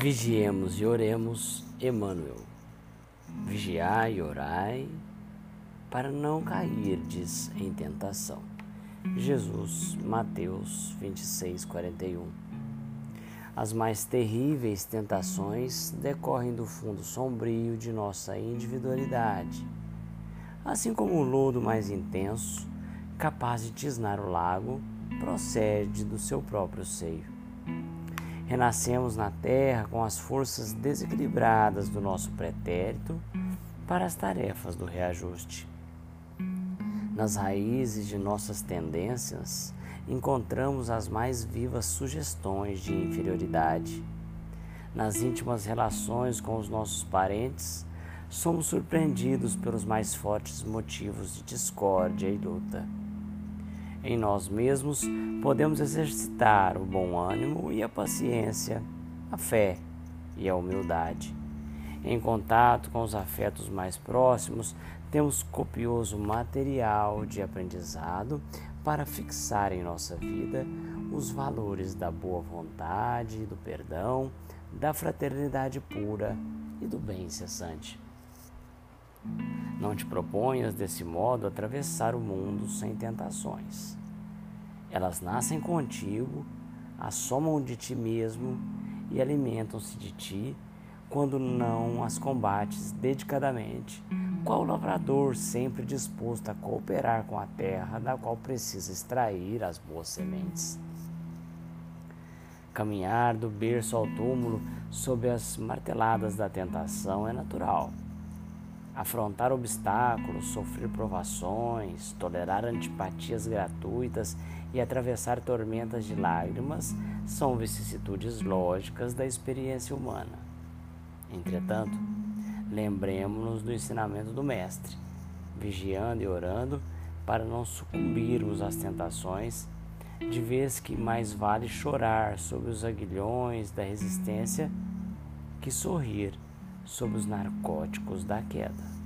Vigiemos e oremos, Emmanuel. Vigiai e orai, para não cairdes em tentação. Jesus, Mateus 26, 41. As mais terríveis tentações decorrem do fundo sombrio de nossa individualidade, assim como o lodo mais intenso, capaz de tisnar o lago, procede do seu próprio seio. Renascemos na terra com as forças desequilibradas do nosso pretérito para as tarefas do reajuste. Nas raízes de nossas tendências, encontramos as mais vivas sugestões de inferioridade. Nas íntimas relações com os nossos parentes, somos surpreendidos pelos mais fortes motivos de discórdia e luta. Em nós mesmos podemos exercitar o bom ânimo e a paciência, a fé e a humildade. Em contato com os afetos mais próximos, temos copioso material de aprendizado para fixar em nossa vida os valores da boa vontade, do perdão, da fraternidade pura e do bem incessante. Não te proponhas desse modo atravessar o mundo sem tentações. Elas nascem contigo, assomam de ti mesmo e alimentam-se de ti quando não as combates dedicadamente, qual lavrador sempre disposto a cooperar com a terra da qual precisa extrair as boas sementes. Caminhar do berço ao túmulo sob as marteladas da tentação é natural afrontar obstáculos, sofrer provações, tolerar antipatias gratuitas e atravessar tormentas de lágrimas são vicissitudes lógicas da experiência humana. Entretanto, lembremos-nos do ensinamento do Mestre, vigiando e orando para não sucumbirmos às tentações, de vez que mais vale chorar sob os aguilhões da resistência que sorrir sob os narcóticos da queda.